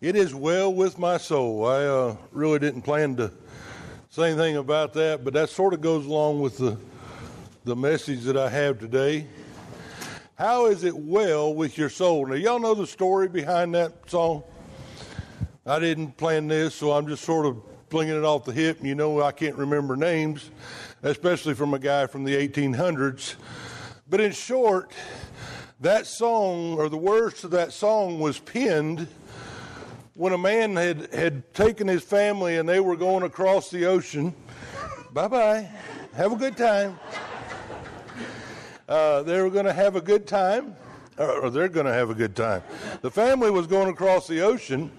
It is well with my soul. I uh, really didn't plan to say anything about that, but that sort of goes along with the the message that I have today. How is it well with your soul? Now, y'all know the story behind that song. I didn't plan this, so I'm just sort of flinging it off the hip. You know, I can't remember names, especially from a guy from the 1800s. But in short, that song or the words to that song was penned when a man had, had taken his family and they were going across the ocean. Bye bye. Have a good time. Uh, they were going to have a good time, or, they're going to have a good time. The family was going across the ocean,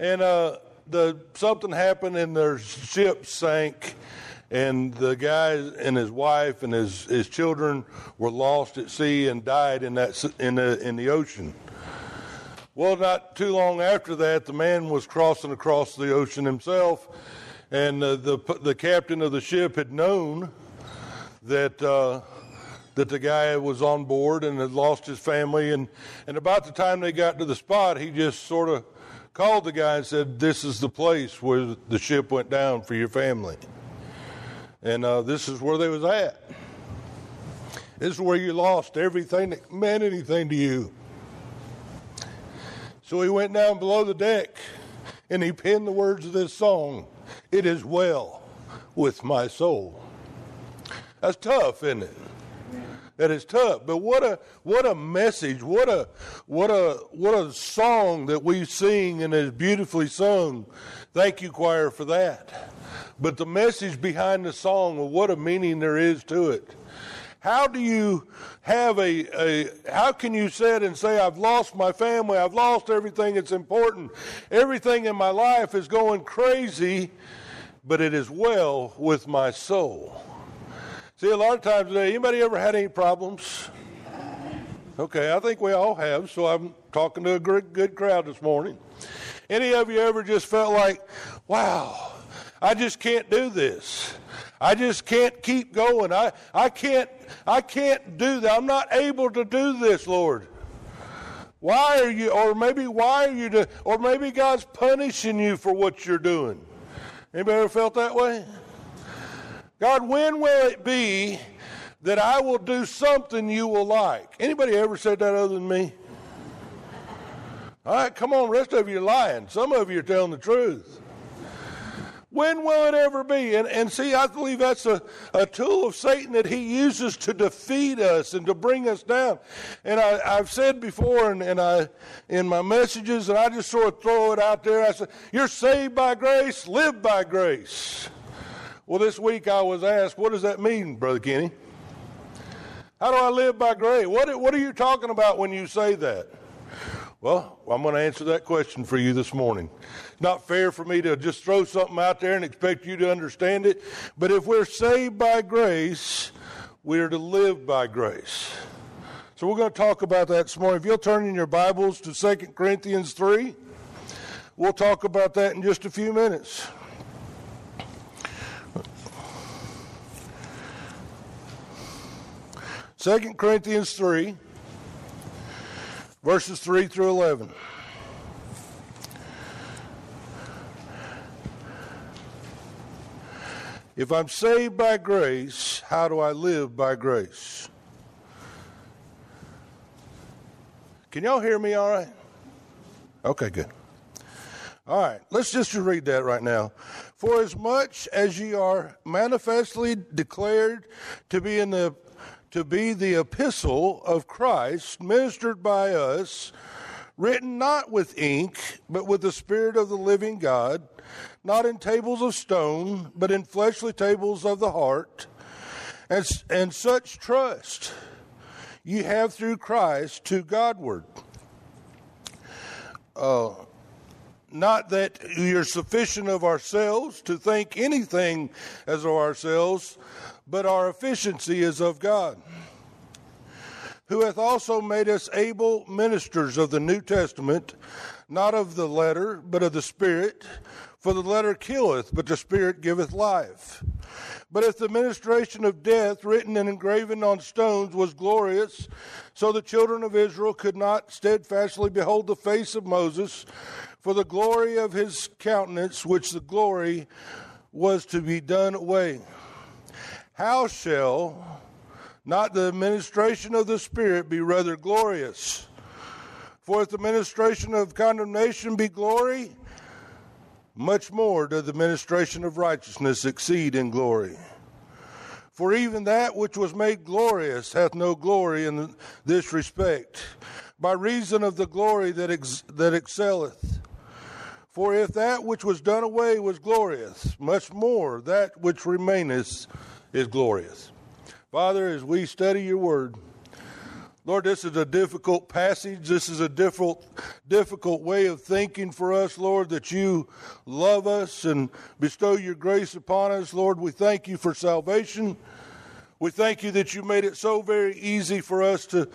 and uh, the something happened, and their ship sank, and the guy and his wife and his, his children were lost at sea and died in that in the in the ocean. Well, not too long after that, the man was crossing across the ocean himself, and uh, the the captain of the ship had known that uh, that the guy was on board and had lost his family, and and about the time they got to the spot, he just sort of called the guy and said, "This is the place where the ship went down for your family, and uh, this is where they was at. This is where you lost everything that meant anything to you." So he went down below the deck and he penned the words of this song It is well with my soul. That's tough, isn't it? That is tough. But what a what a message, what a what a what a song that we sing and is beautifully sung. Thank you, choir, for that. But the message behind the song, well, what a meaning there is to it. How do you have a, a how can you sit and say, I've lost my family, I've lost everything that's important, everything in my life is going crazy, but it is well with my soul? See, a lot of times today, anybody ever had any problems? Okay, I think we all have, so I'm talking to a good, good crowd this morning. Any of you ever just felt like, wow, I just can't do this. I just can't keep going. I, I can't I can't do that. I'm not able to do this, Lord. Why are you or maybe why are you or maybe God's punishing you for what you're doing. Anybody ever felt that way? God, when will it be that I will do something you will like? Anybody ever said that other than me? All right, come on, rest of you are lying. Some of you are telling the truth. When will it ever be? And, and see, I believe that's a, a tool of Satan that he uses to defeat us and to bring us down. And I, have said before, and, and I in my messages, and I just sort of throw it out there. I said, "You're saved by grace, live by grace." Well, this week I was asked, what does that mean, Brother Kenny? How do I live by grace? What, what are you talking about when you say that? Well, I'm going to answer that question for you this morning. Not fair for me to just throw something out there and expect you to understand it. But if we're saved by grace, we are to live by grace. So we're going to talk about that this morning. If you'll turn in your Bibles to 2 Corinthians 3, we'll talk about that in just a few minutes. Second Corinthians 3, verses 3 through 11. If I'm saved by grace, how do I live by grace? Can y'all hear me all right? Okay, good. All right, let's just read that right now. For as much as ye are manifestly declared to be in the to be the epistle of Christ, ministered by us, written not with ink, but with the Spirit of the living God, not in tables of stone, but in fleshly tables of the heart, and, and such trust you have through Christ to Godward. Uh, not that we are sufficient of ourselves to think anything as of ourselves, but our efficiency is of God, who hath also made us able ministers of the New Testament, not of the letter, but of the Spirit. For the letter killeth, but the Spirit giveth life. But if the ministration of death, written and engraven on stones, was glorious, so the children of Israel could not steadfastly behold the face of Moses, for the glory of his countenance, which the glory was to be done away. How shall not the administration of the Spirit be rather glorious? For if the ministration of condemnation be glory, much more does the ministration of righteousness exceed in glory. For even that which was made glorious hath no glory in this respect, by reason of the glory that, ex- that excelleth. For if that which was done away was glorious, much more that which remaineth is glorious. Father, as we study your word, Lord, this is a difficult passage. This is a difficult, difficult way of thinking for us, Lord, that you love us and bestow your grace upon us. Lord, we thank you for salvation. We thank you that you made it so very easy for us to,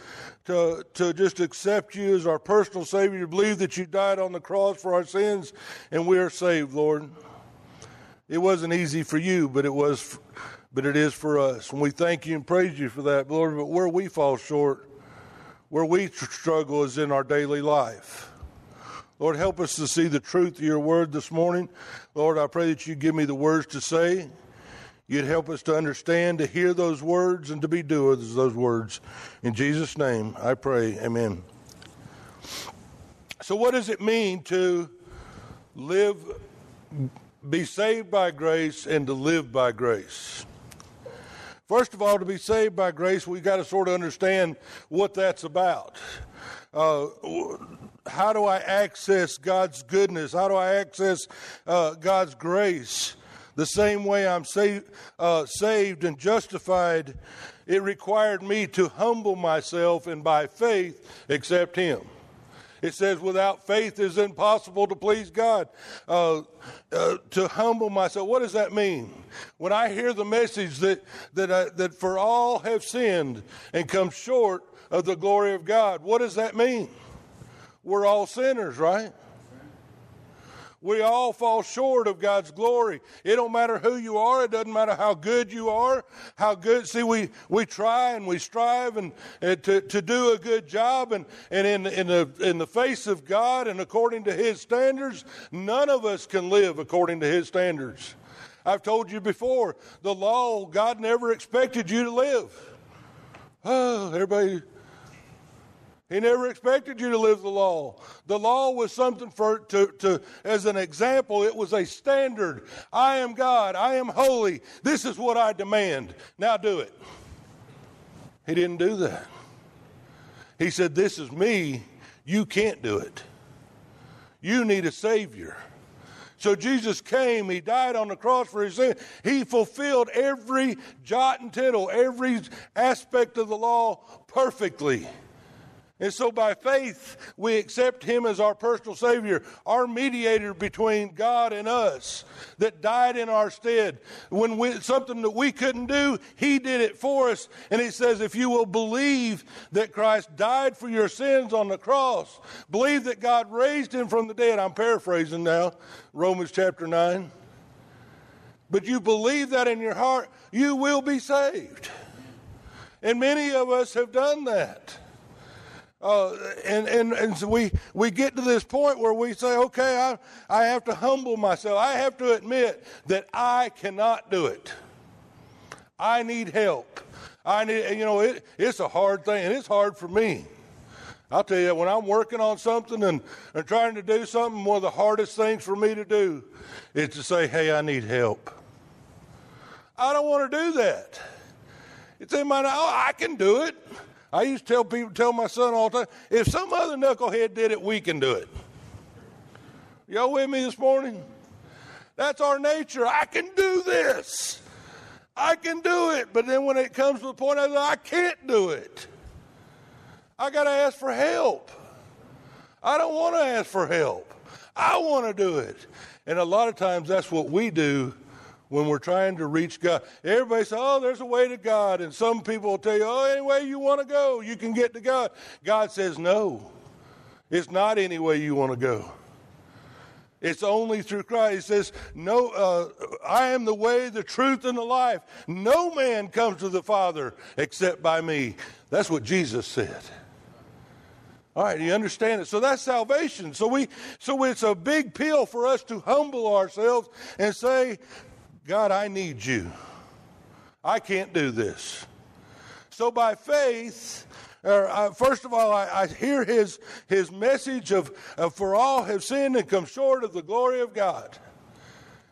to, to just accept you as our personal Savior, to believe that you died on the cross for our sins, and we are saved, Lord. It wasn't easy for you, but it was, but it is for us. And we thank you and praise you for that, Lord. But where we fall short, where we struggle is in our daily life. Lord, help us to see the truth of your word this morning. Lord, I pray that you give me the words to say. You'd help us to understand, to hear those words, and to be doers of those words. In Jesus' name, I pray. Amen. So, what does it mean to live, be saved by grace, and to live by grace? First of all, to be saved by grace, we've got to sort of understand what that's about. Uh, how do I access God's goodness? How do I access uh, God's grace? The same way I'm saved, uh, saved and justified, it required me to humble myself and by faith accept Him. It says, without faith it is impossible to please God. Uh, uh, to humble myself. What does that mean? When I hear the message that, that, uh, that for all have sinned and come short of the glory of God, what does that mean? We're all sinners, right? We all fall short of God's glory. It don't matter who you are. It doesn't matter how good you are. How good. See, we, we try and we strive and, and to, to do a good job. And, and in, in, the, in the face of God and according to His standards, none of us can live according to His standards. I've told you before, the law, God never expected you to live. Oh, everybody he never expected you to live the law. The law was something for to, to as an example, it was a standard. I am God, I am holy. This is what I demand. Now do it. He didn't do that. He said, This is me. You can't do it. You need a Savior. So Jesus came, He died on the cross for His sin. He fulfilled every jot and tittle, every aspect of the law perfectly. And so by faith, we accept him as our personal Savior, our mediator between God and us that died in our stead. When we, something that we couldn't do, he did it for us. And he says, if you will believe that Christ died for your sins on the cross, believe that God raised him from the dead. I'm paraphrasing now, Romans chapter 9. But you believe that in your heart, you will be saved. And many of us have done that. Uh, and and, and so we, we get to this point where we say, okay, I, I have to humble myself. I have to admit that I cannot do it. I need help. I need, you know, it, it's a hard thing, and it's hard for me. I'll tell you, when I'm working on something and, and trying to do something, one of the hardest things for me to do is to say, hey, I need help. I don't want to do that. It's in my, oh, I can do it. I used to tell people, tell my son all the time, if some other knucklehead did it, we can do it. Y'all with me this morning? That's our nature. I can do this. I can do it. But then when it comes to the point of I can't do it, I got to ask for help. I don't want to ask for help. I want to do it. And a lot of times that's what we do when we're trying to reach God. Everybody says, oh, there's a way to God. And some people will tell you, oh, any way you want to go, you can get to God. God says, no, it's not any way you want to go. It's only through Christ. He says, "No, uh, I am the way, the truth, and the life. No man comes to the Father except by me." That's what Jesus said. All right, you understand it. So that's salvation. So we, so it's a big pill for us to humble ourselves and say, "God, I need you. I can't do this." So by faith, uh, first of all, I, I, hear his, his message of, of for all have sinned and come short of the glory of God.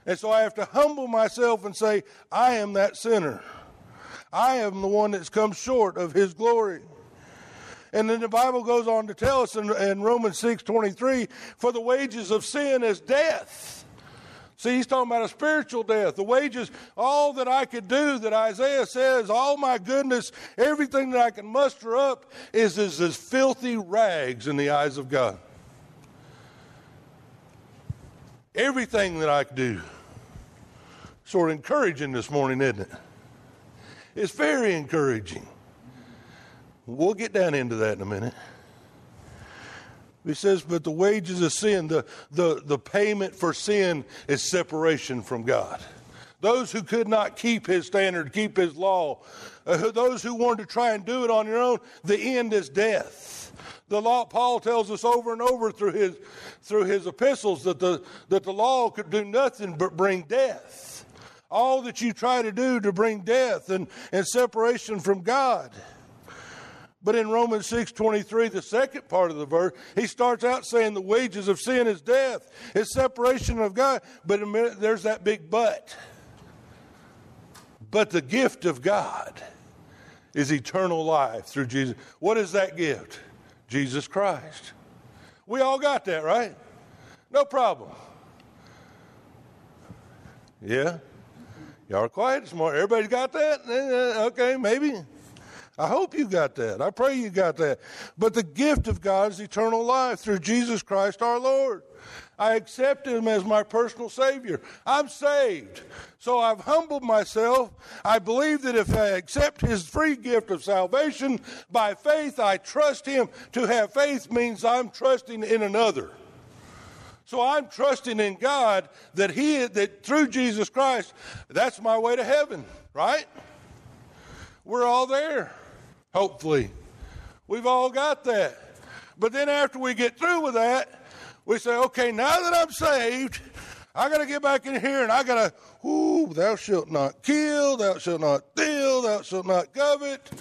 And so I have to humble myself and say, I am that sinner. I am the one that's come short of his glory. And then the Bible goes on to tell us in, in Romans 6 23, for the wages of sin is death. See, he's talking about a spiritual death. The wages, all that I could do, that Isaiah says, all my goodness, everything that I can muster up is as, as filthy rags in the eyes of God. Everything that I could do. Sort of encouraging this morning, isn't it? It's very encouraging. We'll get down into that in a minute. He says, but the wages of sin, the, the, the payment for sin is separation from God. Those who could not keep his standard, keep his law, uh, those who wanted to try and do it on their own, the end is death. The law, Paul tells us over and over through his, through his epistles that the, that the law could do nothing but bring death. All that you try to do to bring death and, and separation from God. But in Romans 6 23, the second part of the verse, he starts out saying the wages of sin is death, it's separation of God. But minute, there's that big but. But the gift of God is eternal life through Jesus. What is that gift? Jesus Christ. We all got that, right? No problem. Yeah? Y'all are quiet this morning. Everybody's got that? Eh, okay, maybe. I hope you got that. I pray you got that. But the gift of God is eternal life through Jesus Christ our Lord. I accept him as my personal Savior. I'm saved. So I've humbled myself. I believe that if I accept his free gift of salvation by faith, I trust him. To have faith means I'm trusting in another. So I'm trusting in God that he that through Jesus Christ, that's my way to heaven, right? We're all there. Hopefully. We've all got that. But then after we get through with that, we say, okay, now that I'm saved, I got to get back in here and I got to, ooh, thou shalt not kill, thou shalt not steal, thou shalt not covet,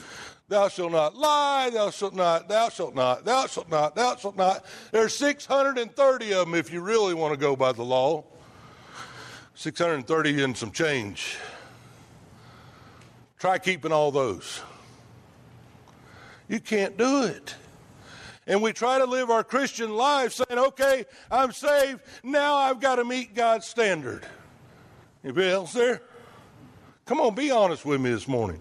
thou shalt not lie, thou shalt not, thou shalt not, thou shalt not, thou shalt not. There's 630 of them if you really want to go by the law. 630 and some change. Try keeping all those. You can't do it. And we try to live our Christian life saying, okay, I'm saved. Now I've got to meet God's standard. Anybody else there? Come on, be honest with me this morning.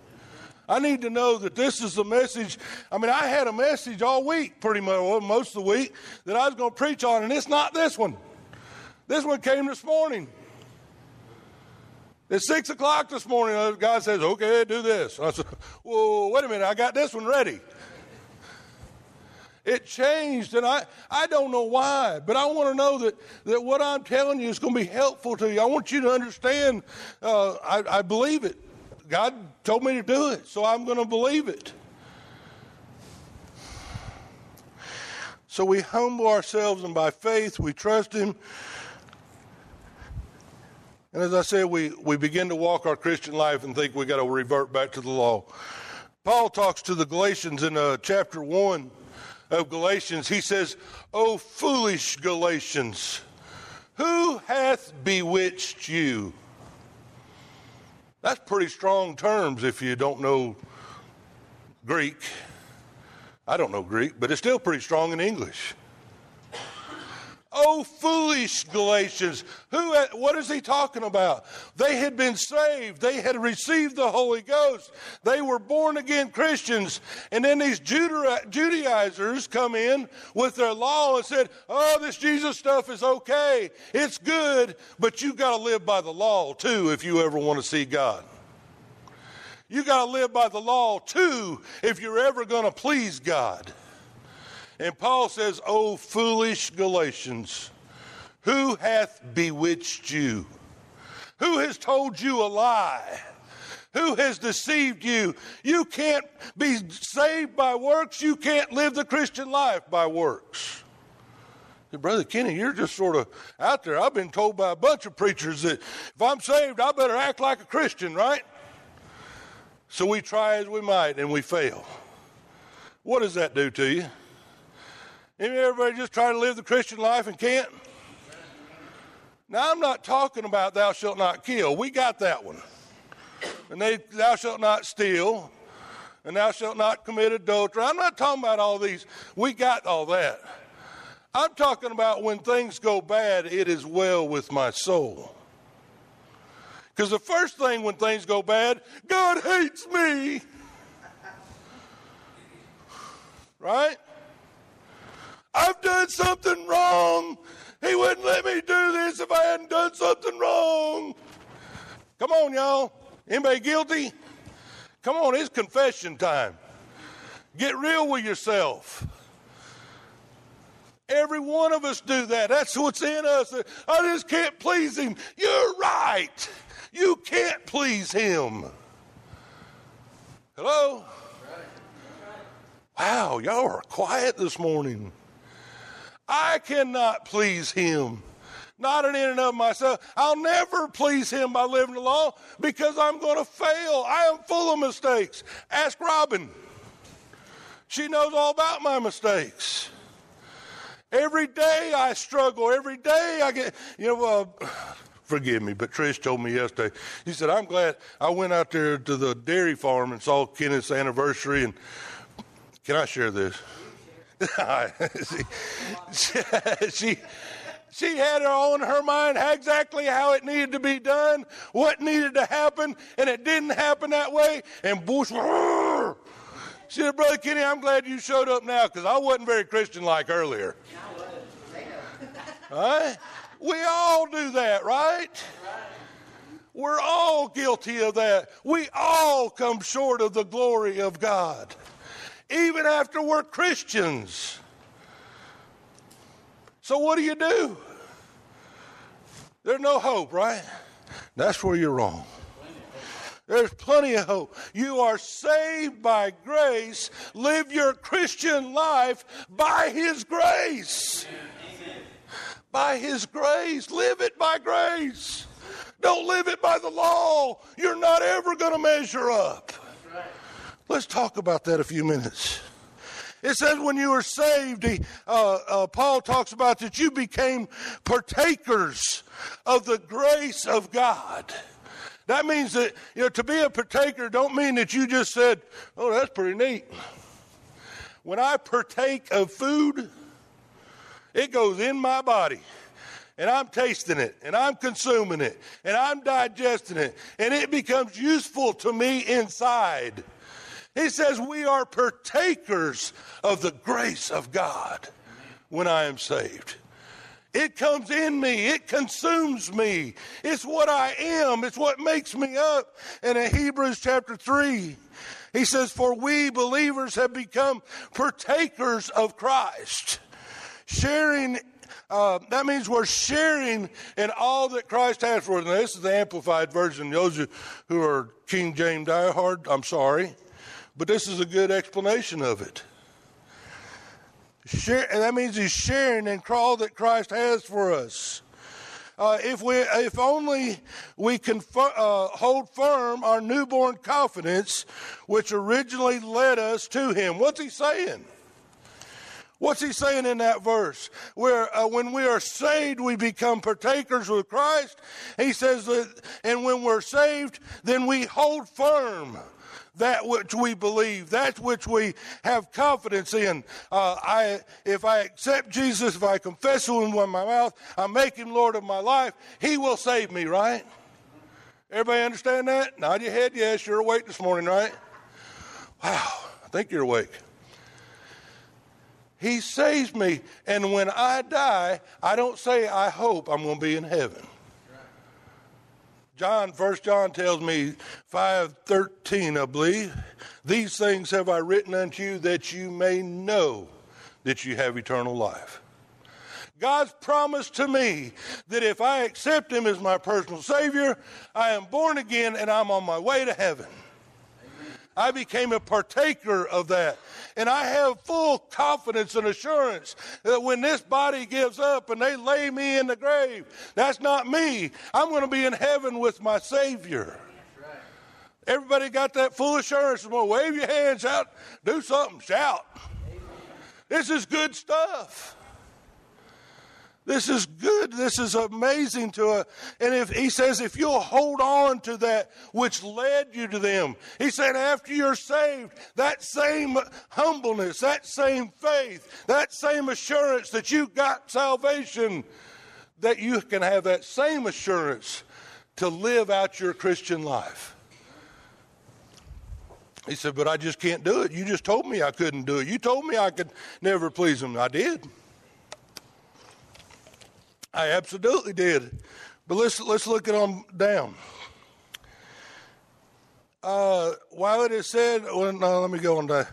I need to know that this is the message. I mean, I had a message all week, pretty much, well, most of the week, that I was going to preach on, and it's not this one. This one came this morning. It's six o'clock this morning. Uh, the guy says, okay, do this. I said, well, wait a minute, I got this one ready. It changed, and I, I don't know why, but I want to know that, that what I'm telling you is going to be helpful to you. I want you to understand, uh, I, I believe it. God told me to do it, so I'm going to believe it. So we humble ourselves, and by faith, we trust Him. And as I said, we, we begin to walk our Christian life and think we got to revert back to the law. Paul talks to the Galatians in uh, chapter 1 of Galatians, he says, O foolish Galatians, who hath bewitched you? That's pretty strong terms if you don't know Greek. I don't know Greek, but it's still pretty strong in English. Oh, foolish Galatians. Who, what is he talking about? They had been saved. They had received the Holy Ghost. They were born again Christians. And then these Judaizers come in with their law and said, Oh, this Jesus stuff is okay. It's good, but you've got to live by the law too if you ever want to see God. You've got to live by the law too if you're ever going to please God. And Paul says, O foolish Galatians, Who hath bewitched you? Who has told you a lie? Who has deceived you? You can't be saved by works. You can't live the Christian life by works. Brother Kenny, you're just sort of out there. I've been told by a bunch of preachers that if I'm saved, I better act like a Christian, right? So we try as we might and we fail. What does that do to you? Everybody just try to live the Christian life and can't? Now, I'm not talking about thou shalt not kill. We got that one. And they, thou shalt not steal, and thou shalt not commit adultery. I'm not talking about all these. We got all that. I'm talking about when things go bad, it is well with my soul. Because the first thing when things go bad, God hates me. Right? I've done something wrong. He wouldn't let me do this if I hadn't done something wrong. Come on, y'all. Anybody guilty? Come on, it's confession time. Get real with yourself. Every one of us do that. That's what's in us. I just can't please him. You're right. You can't please him. Hello? Wow, y'all are quiet this morning. I cannot please him. Not in and of myself. I'll never please him by living the law because I'm going to fail. I am full of mistakes. Ask Robin. She knows all about my mistakes. Every day I struggle. Every day I get, you know, uh, forgive me, but Trish told me yesterday, he said, I'm glad I went out there to the dairy farm and saw Kenneth's anniversary. And can I share this? she, she, she had her on her mind exactly how it needed to be done, what needed to happen, and it didn't happen that way. And Bush, she said, Brother Kenny, I'm glad you showed up now because I wasn't very Christian like earlier. Right? We all do that, right? We're all guilty of that. We all come short of the glory of God, even after we're Christians. So, what do you do? There's no hope, right? That's where you're wrong. There's plenty of hope. You are saved by grace. Live your Christian life by His grace. Amen. By His grace. Live it by grace. Don't live it by the law. You're not ever going to measure up. Let's talk about that a few minutes. It says when you were saved, he, uh, uh, Paul talks about that you became partakers of the grace of God. That means that, you know, to be a partaker don't mean that you just said, oh, that's pretty neat. When I partake of food, it goes in my body and I'm tasting it and I'm consuming it and I'm digesting it and it becomes useful to me inside. He says we are partakers of the grace of God when I am saved. It comes in me. It consumes me. It's what I am. It's what makes me up. And in Hebrews chapter 3, he says, For we believers have become partakers of Christ. Sharing, uh, that means we're sharing in all that Christ has for us. Now, this is the amplified version. Those who are King James diehard, I'm sorry. But this is a good explanation of it. Share, and that means he's sharing in all that Christ has for us. Uh, if we, if only we can uh, hold firm our newborn confidence, which originally led us to Him. What's He saying? What's He saying in that verse? Where uh, when we are saved, we become partakers with Christ. He says that, and when we're saved, then we hold firm that which we believe, that which we have confidence in. Uh, I, if I accept Jesus, if I confess Him with my mouth, I make Him Lord of my life, He will save me, right? Everybody understand that? Nod your head, yes, you're awake this morning, right? Wow, I think you're awake. He saves me, and when I die, I don't say I hope I'm going to be in heaven. John, First John tells me five thirteen, I believe. These things have I written unto you that you may know that you have eternal life. God's promise to me that if I accept Him as my personal Savior, I am born again and I'm on my way to heaven. I became a partaker of that. And I have full confidence and assurance that when this body gives up and they lay me in the grave, that's not me. I'm going to be in heaven with my Savior. Everybody got that full assurance. Well, wave your hands out, do something, shout. This is good stuff. This is good. This is amazing to us. And if he says, if you'll hold on to that which led you to them, he said, after you're saved, that same humbleness, that same faith, that same assurance that you got salvation, that you can have that same assurance to live out your Christian life. He said, But I just can't do it. You just told me I couldn't do it. You told me I could never please him. I did. I absolutely did. But let's let's look it on down. Uh, while it is said, well, no, let me go on to.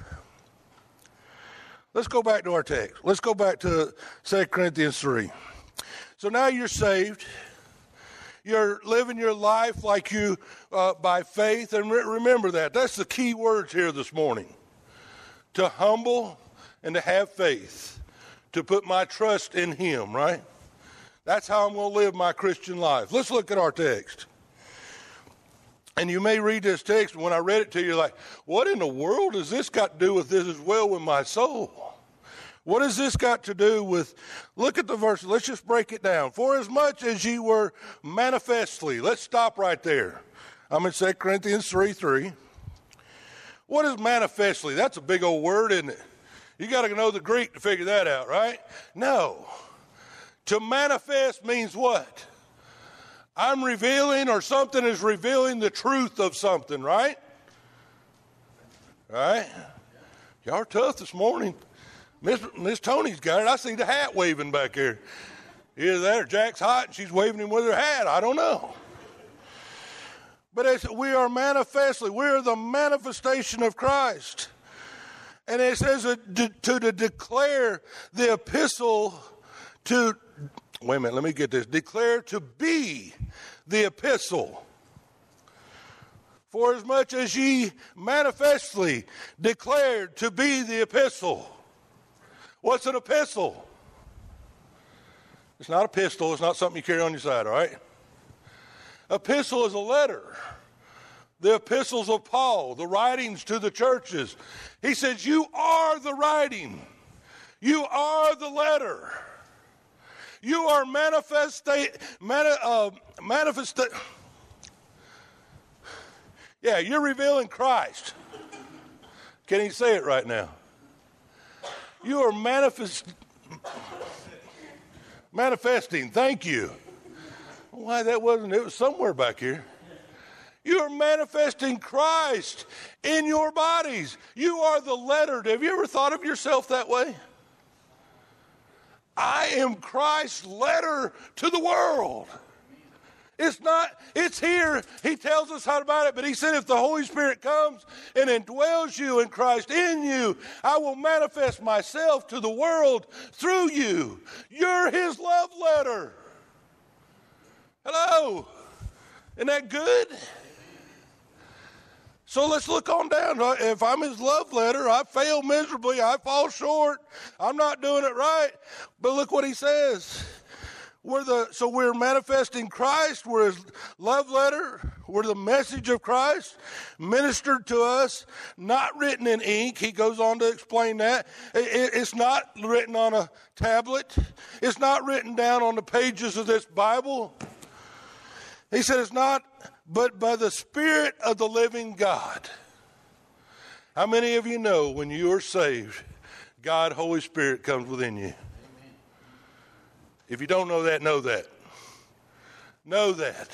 Let's go back to our text. Let's go back to 2 Corinthians 3. So now you're saved. You're living your life like you uh, by faith. And re- remember that. That's the key words here this morning to humble and to have faith, to put my trust in Him, right? That's how I'm going to live my Christian life. Let's look at our text. And you may read this text, when I read it to you, you're like, what in the world has this got to do with this as well with my soul? What has this got to do with? Look at the verse. Let's just break it down. For as much as ye were manifestly, let's stop right there. I'm in 2 Corinthians 3 3. What is manifestly? That's a big old word, isn't it? You got to know the Greek to figure that out, right? No. To manifest means what? I'm revealing, or something is revealing the truth of something, right? Right? Y'all are tough this morning. Miss, Miss Tony's got it. I see the hat waving back here. Either that or Jack's hot and she's waving him with her hat. I don't know. But we are manifestly, we are the manifestation of Christ. And it says to, to declare the epistle to wait a minute, let me get this. Declare to be the epistle. For as much as ye manifestly declared to be the epistle. What's an epistle? It's not a pistol, it's not something you carry on your side, all right? Epistle is a letter. The epistles of Paul, the writings to the churches. He says, You are the writing, you are the letter. You are manifesting, mani- uh, manifesting. Yeah, you're revealing Christ. Can he say it right now? You are manifest, manifesting. Thank you. Why that wasn't, it was somewhere back here. You are manifesting Christ in your bodies. You are the lettered. Have you ever thought of yourself that way? I am Christ's letter to the world. It's not, it's here. He tells us how about it, but he said if the Holy Spirit comes and indwells you in Christ in you, I will manifest myself to the world through you. You're his love letter. Hello. Isn't that good? So let's look on down. Uh, if I'm his love letter, I fail miserably. I fall short. I'm not doing it right. But look what he says. We're the, so we're manifesting Christ. We're his love letter. We're the message of Christ ministered to us, not written in ink. He goes on to explain that. It's not written on a tablet. It's not written down on the pages of this Bible. He said it's not but by the Spirit of the living God. How many of you know when you are saved, God, Holy Spirit comes within you? Amen. If you don't know that, know that. Know that.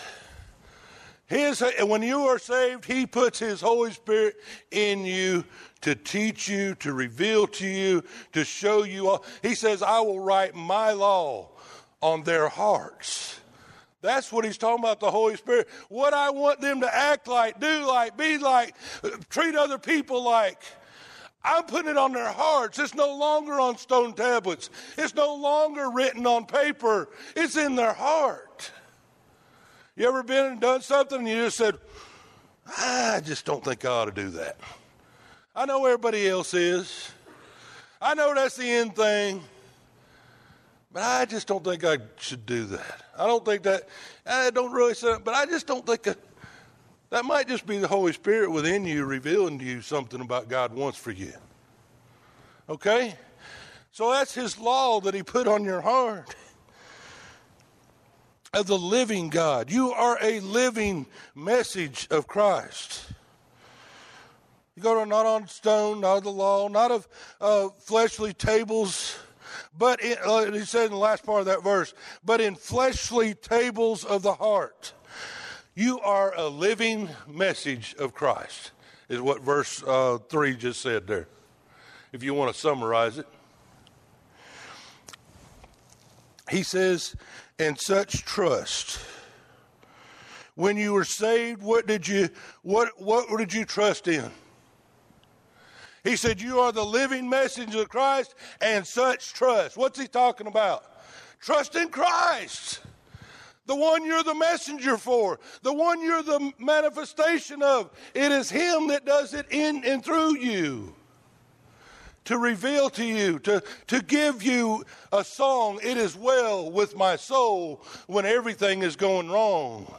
His, when you are saved, He puts His Holy Spirit in you to teach you, to reveal to you, to show you all. He says, I will write my law on their hearts. That's what he's talking about, the Holy Spirit. What I want them to act like, do like, be like, treat other people like. I'm putting it on their hearts. It's no longer on stone tablets. It's no longer written on paper. It's in their heart. You ever been and done something and you just said, I just don't think I ought to do that. I know everybody else is. I know that's the end thing. But I just don't think I should do that. I don't think that, I don't really say but I just don't think that, that might just be the Holy Spirit within you revealing to you something about God wants for you. Okay? So that's His law that He put on your heart of the living God. You are a living message of Christ. You go to not on stone, not of the law, not of uh, fleshly tables but in, uh, he said in the last part of that verse, but in fleshly tables of the heart. You are a living message of Christ, is what verse uh, 3 just said there, if you want to summarize it. He says, and such trust. When you were saved, what did you what what did you trust in? He said, You are the living message of Christ and such trust. What's he talking about? Trust in Christ. The one you're the messenger for, the one you're the manifestation of. It is Him that does it in and through you. To reveal to you, to, to give you a song, it is well with my soul when everything is going wrong.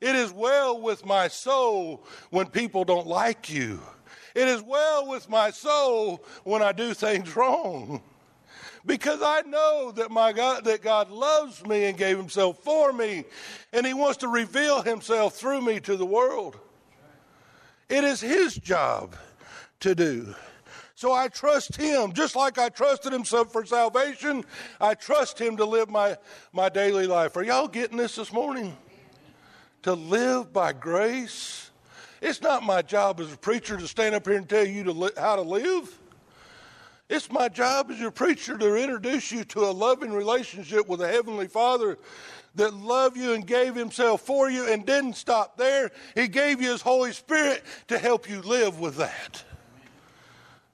It is well with my soul when people don't like you. It is well with my soul when I do things wrong. Because I know that my God that God loves me and gave himself for me and he wants to reveal himself through me to the world. It is his job to do. So I trust him, just like I trusted him for salvation. I trust him to live my, my daily life. Are y'all getting this this morning? To live by grace it's not my job as a preacher to stand up here and tell you to li- how to live. It's my job as your preacher to introduce you to a loving relationship with a heavenly Father that loved you and gave himself for you and didn't stop there. He gave you his Holy Spirit to help you live with that.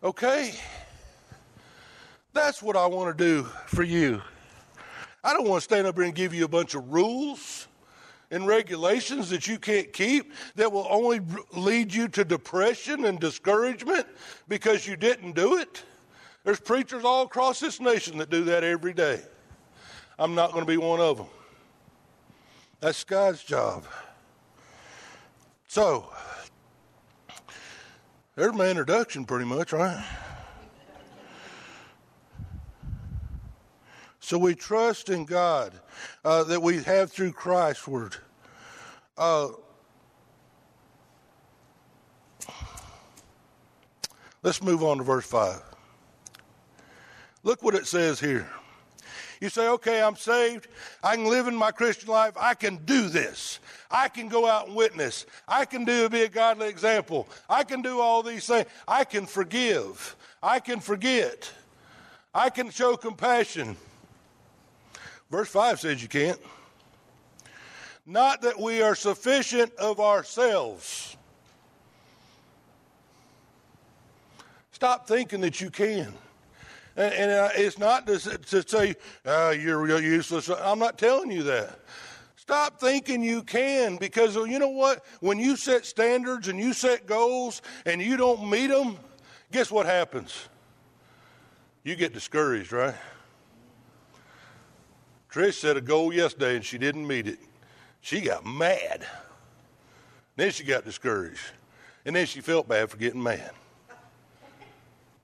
Okay? That's what I want to do for you. I don't want to stand up here and give you a bunch of rules and regulations that you can't keep that will only lead you to depression and discouragement because you didn't do it. There's preachers all across this nation that do that every day. I'm not going to be one of them. That's God's job. So, there's my introduction, pretty much, right? So we trust in God uh, that we have through Christ's word. Uh, let's move on to verse 5. Look what it says here. You say, okay, I'm saved. I can live in my Christian life. I can do this. I can go out and witness. I can do be a godly example. I can do all these things. I can forgive. I can forget. I can show compassion. Verse 5 says you can't. Not that we are sufficient of ourselves. Stop thinking that you can. And, and uh, it's not to, to say, oh, you're real useless. I'm not telling you that. Stop thinking you can because you know what? When you set standards and you set goals and you don't meet them, guess what happens? You get discouraged, right? Trish set a goal yesterday and she didn't meet it. She got mad. Then she got discouraged. And then she felt bad for getting mad.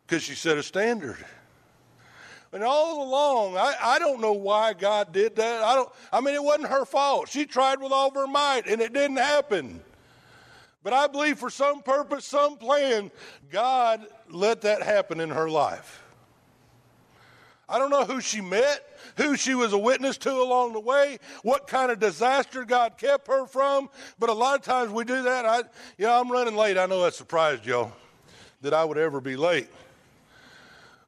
Because she set a standard. And all along, I, I don't know why God did that. I don't I mean it wasn't her fault. She tried with all of her might and it didn't happen. But I believe for some purpose, some plan, God let that happen in her life. I don't know who she met, who she was a witness to along the way, what kind of disaster God kept her from. But a lot of times we do that. I, you know, I'm running late. I know that surprised y'all that I would ever be late.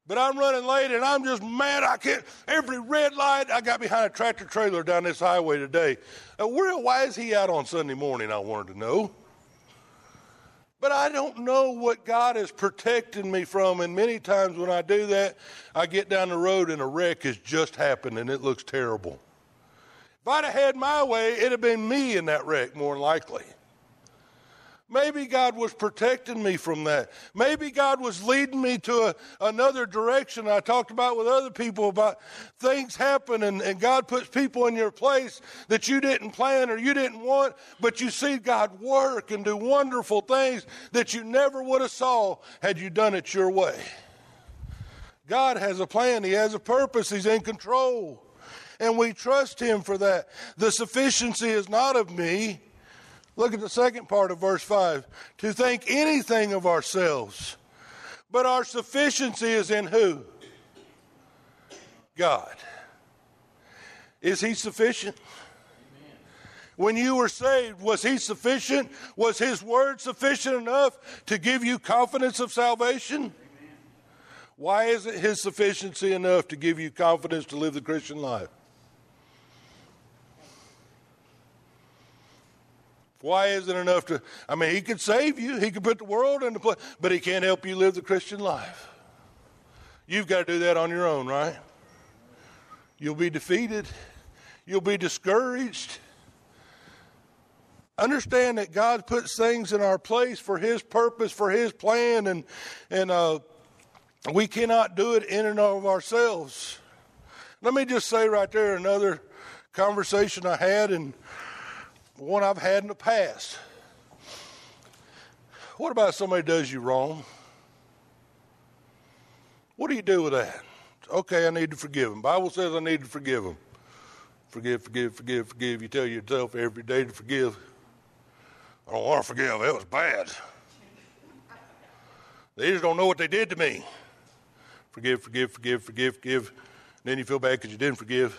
But I'm running late and I'm just mad. I can't. Every red light, I got behind a tractor trailer down this highway today. Uh, where, why is he out on Sunday morning? I wanted to know. But I don't know what God is protecting me from. And many times when I do that, I get down the road and a wreck has just happened and it looks terrible. If I'd have had my way, it'd have been me in that wreck more likely. Maybe God was protecting me from that. Maybe God was leading me to a, another direction. I talked about with other people about things happen and, and God puts people in your place that you didn't plan or you didn't want, but you see God work and do wonderful things that you never would have saw had you done it your way. God has a plan. He has a purpose. He's in control. And we trust Him for that. The sufficiency is not of me Look at the second part of verse 5. To think anything of ourselves. But our sufficiency is in who? God. Is He sufficient? When you were saved, was He sufficient? Was His word sufficient enough to give you confidence of salvation? Why isn't His sufficiency enough to give you confidence to live the Christian life? Why isn't enough to? I mean, he could save you. He could put the world into place, but he can't help you live the Christian life. You've got to do that on your own, right? You'll be defeated. You'll be discouraged. Understand that God puts things in our place for His purpose, for His plan, and and uh, we cannot do it in and of ourselves. Let me just say right there another conversation I had, and one I've had in the past. What about somebody does you wrong? What do you do with that? Okay, I need to forgive them. Bible says I need to forgive them. Forgive, forgive, forgive, forgive. You tell yourself every day to forgive. I don't want to forgive. It was bad. They just don't know what they did to me. Forgive, forgive, forgive, forgive, forgive. And then you feel bad because you didn't forgive.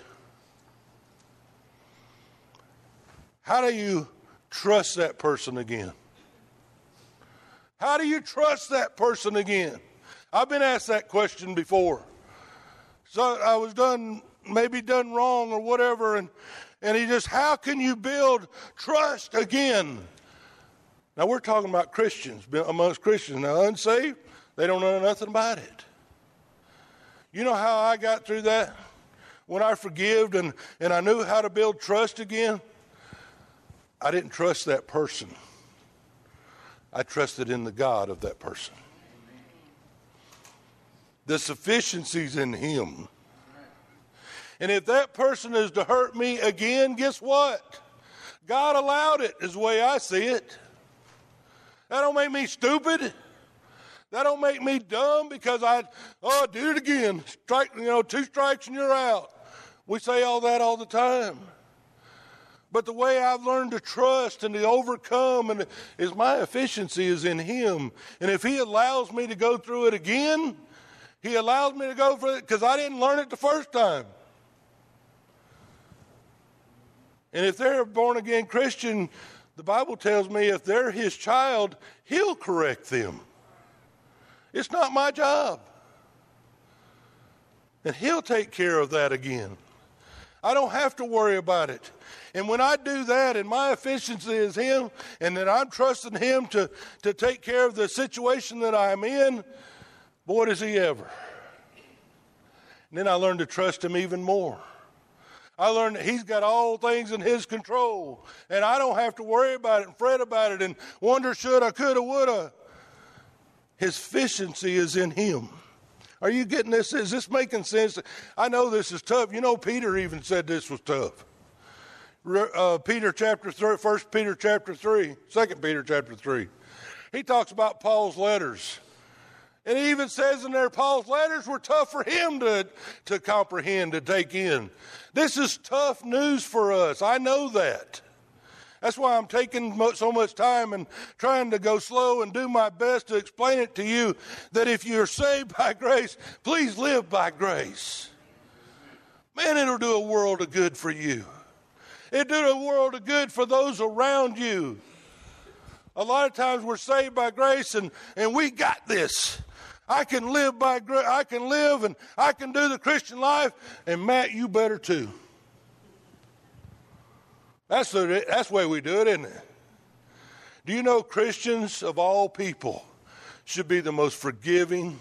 How do you trust that person again? How do you trust that person again? I've been asked that question before. So I was done, maybe done wrong or whatever, and, and he just, how can you build trust again? Now we're talking about Christians, amongst Christians. Now, unsaved, they don't know nothing about it. You know how I got through that? When I forgived and, and I knew how to build trust again? I didn't trust that person. I trusted in the God of that person. The sufficiency's in Him. And if that person is to hurt me again, guess what? God allowed it, is the way I see it. That don't make me stupid. That don't make me dumb because I, oh, do it again. Strike, you know, two strikes and you're out. We say all that all the time. But the way I've learned to trust and to overcome and is my efficiency is in Him. And if He allows me to go through it again, He allows me to go through it because I didn't learn it the first time. And if they're a born again Christian, the Bible tells me if they're His child, He'll correct them. It's not my job. And He'll take care of that again. I don't have to worry about it. And when I do that and my efficiency is Him and that I'm trusting Him to, to take care of the situation that I'm in, boy, does He ever. And then I learn to trust Him even more. I learned that He's got all things in His control, and I don't have to worry about it and fret about it and wonder should I, coulda, woulda. His efficiency is in Him. Are you getting this? Is this making sense? I know this is tough. You know, Peter even said this was tough uh, Peter chapter 3, 1 Peter chapter 3, 2 Peter chapter 3. He talks about Paul's letters. And he even says in there, Paul's letters were tough for him to, to comprehend, to take in. This is tough news for us. I know that. That's why I'm taking so much time and trying to go slow and do my best to explain it to you that if you're saved by grace, please live by grace. Man, it'll do a world of good for you. It'll do a world of good for those around you. A lot of times we're saved by grace and, and we got this. I can live by grace. I can live and I can do the Christian life. And Matt, you better too. That's the, that's the way we do it, isn't it? Do you know Christians of all people should be the most forgiving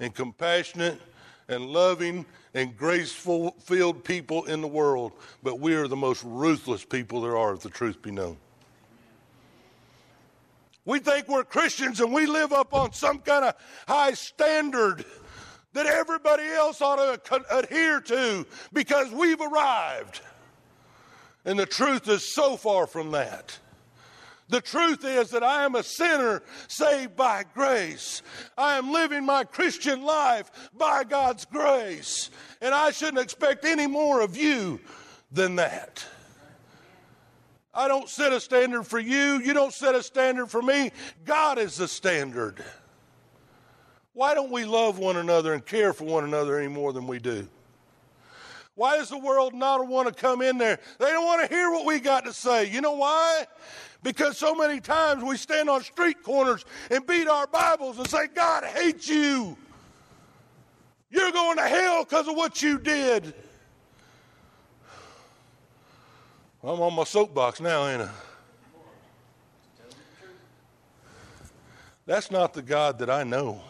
and compassionate and loving and graceful filled people in the world, but we are the most ruthless people there are, if the truth be known. We think we're Christians and we live up on some kind of high standard that everybody else ought to adhere to because we've arrived. And the truth is so far from that. The truth is that I am a sinner saved by grace. I am living my Christian life by God's grace. And I shouldn't expect any more of you than that. I don't set a standard for you. You don't set a standard for me. God is the standard. Why don't we love one another and care for one another any more than we do? Why does the world not want to come in there? They don't want to hear what we got to say. You know why? Because so many times we stand on street corners and beat our Bibles and say, God hates you. You're going to hell because of what you did. I'm on my soapbox now, ain't I? That's not the God that I know.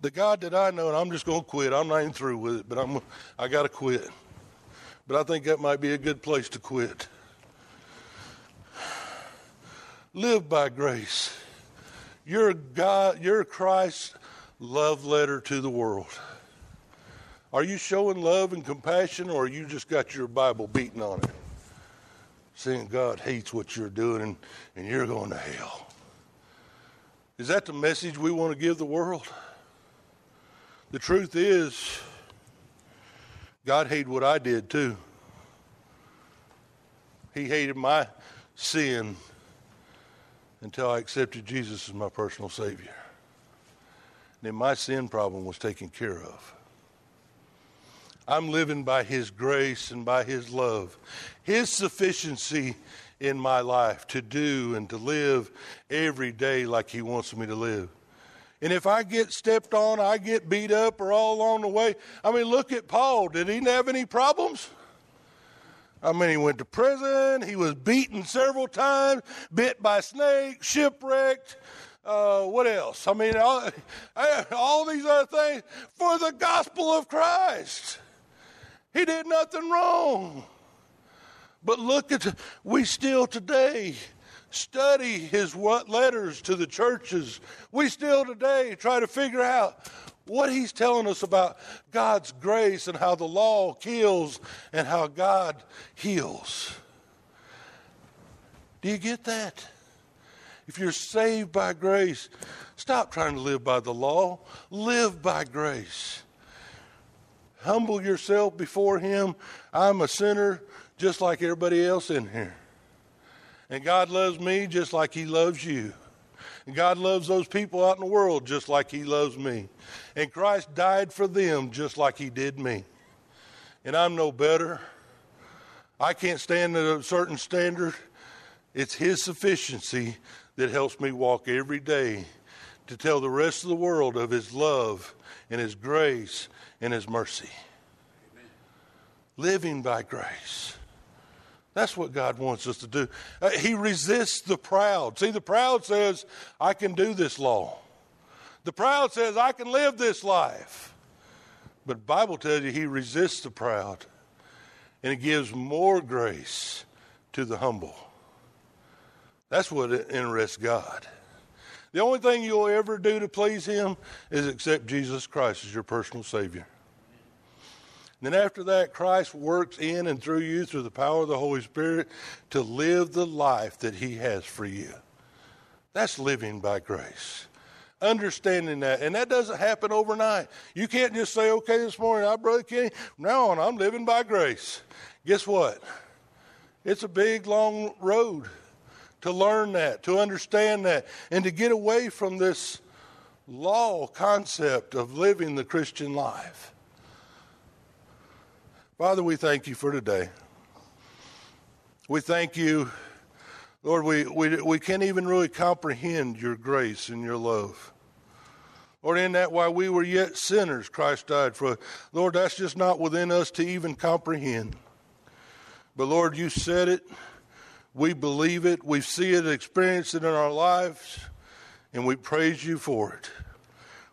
The God that I know, and I'm just going to quit. I'm not even through with it, but I'm, I got to quit. But I think that might be a good place to quit. Live by grace. You're God, you're Christ's love letter to the world. Are you showing love and compassion, or you just got your Bible beaten on it? Saying God hates what you're doing and, and you're going to hell. Is that the message we want to give the world? The truth is, God hated what I did too. He hated my sin until I accepted Jesus as my personal Savior. Then my sin problem was taken care of. I'm living by His grace and by His love, His sufficiency in my life to do and to live every day like He wants me to live. And if I get stepped on, I get beat up, or all along the way, I mean, look at Paul. Did he have any problems? I mean, he went to prison. He was beaten several times, bit by snakes, shipwrecked. Uh, what else? I mean, all, all these other things for the gospel of Christ. He did nothing wrong. But look at, we still today study his what letters to the churches. We still today try to figure out what he's telling us about God's grace and how the law kills and how God heals. Do you get that? If you're saved by grace, stop trying to live by the law, live by grace. Humble yourself before Him. I'm a sinner just like everybody else in here. And God loves me just like He loves you. And God loves those people out in the world just like He loves me. And Christ died for them just like He did me. And I'm no better. I can't stand at a certain standard. It's His sufficiency that helps me walk every day to tell the rest of the world of His love and His grace and His mercy. Amen. Living by grace. That's what God wants us to do. Uh, he resists the proud. See, the proud says, I can do this law. The proud says, I can live this life. But Bible tells you he resists the proud and he gives more grace to the humble. That's what interests God. The only thing you'll ever do to please him is accept Jesus Christ as your personal Savior. Then after that, Christ works in and through you through the power of the Holy Spirit to live the life that He has for you. That's living by grace. Understanding that. And that doesn't happen overnight. You can't just say, okay, this morning, I, Brother Kenny, now on, I'm living by grace. Guess what? It's a big, long road to learn that, to understand that, and to get away from this law concept of living the Christian life. Father, we thank you for today. We thank you, Lord, we, we, we can't even really comprehend your grace and your love. Lord, in that while we were yet sinners, Christ died for us. Lord, that's just not within us to even comprehend. But Lord, you said it. We believe it, we see it, experience it in our lives, and we praise you for it.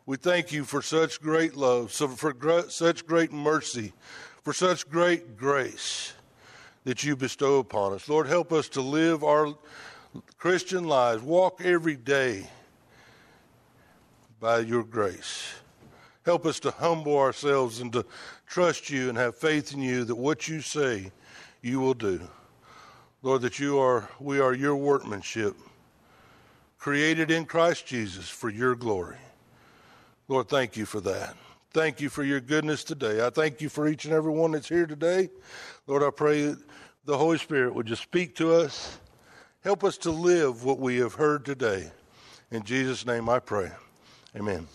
We thank you for such great love, for such great mercy, for such great grace that you bestow upon us. Lord, help us to live our Christian lives, walk every day by your grace. Help us to humble ourselves and to trust you and have faith in you that what you say you will do. Lord, that you are we are your workmanship, created in Christ Jesus for your glory. Lord, thank you for that. Thank you for your goodness today. I thank you for each and every one that's here today. Lord, I pray the Holy Spirit would just speak to us. Help us to live what we have heard today. In Jesus' name I pray. Amen.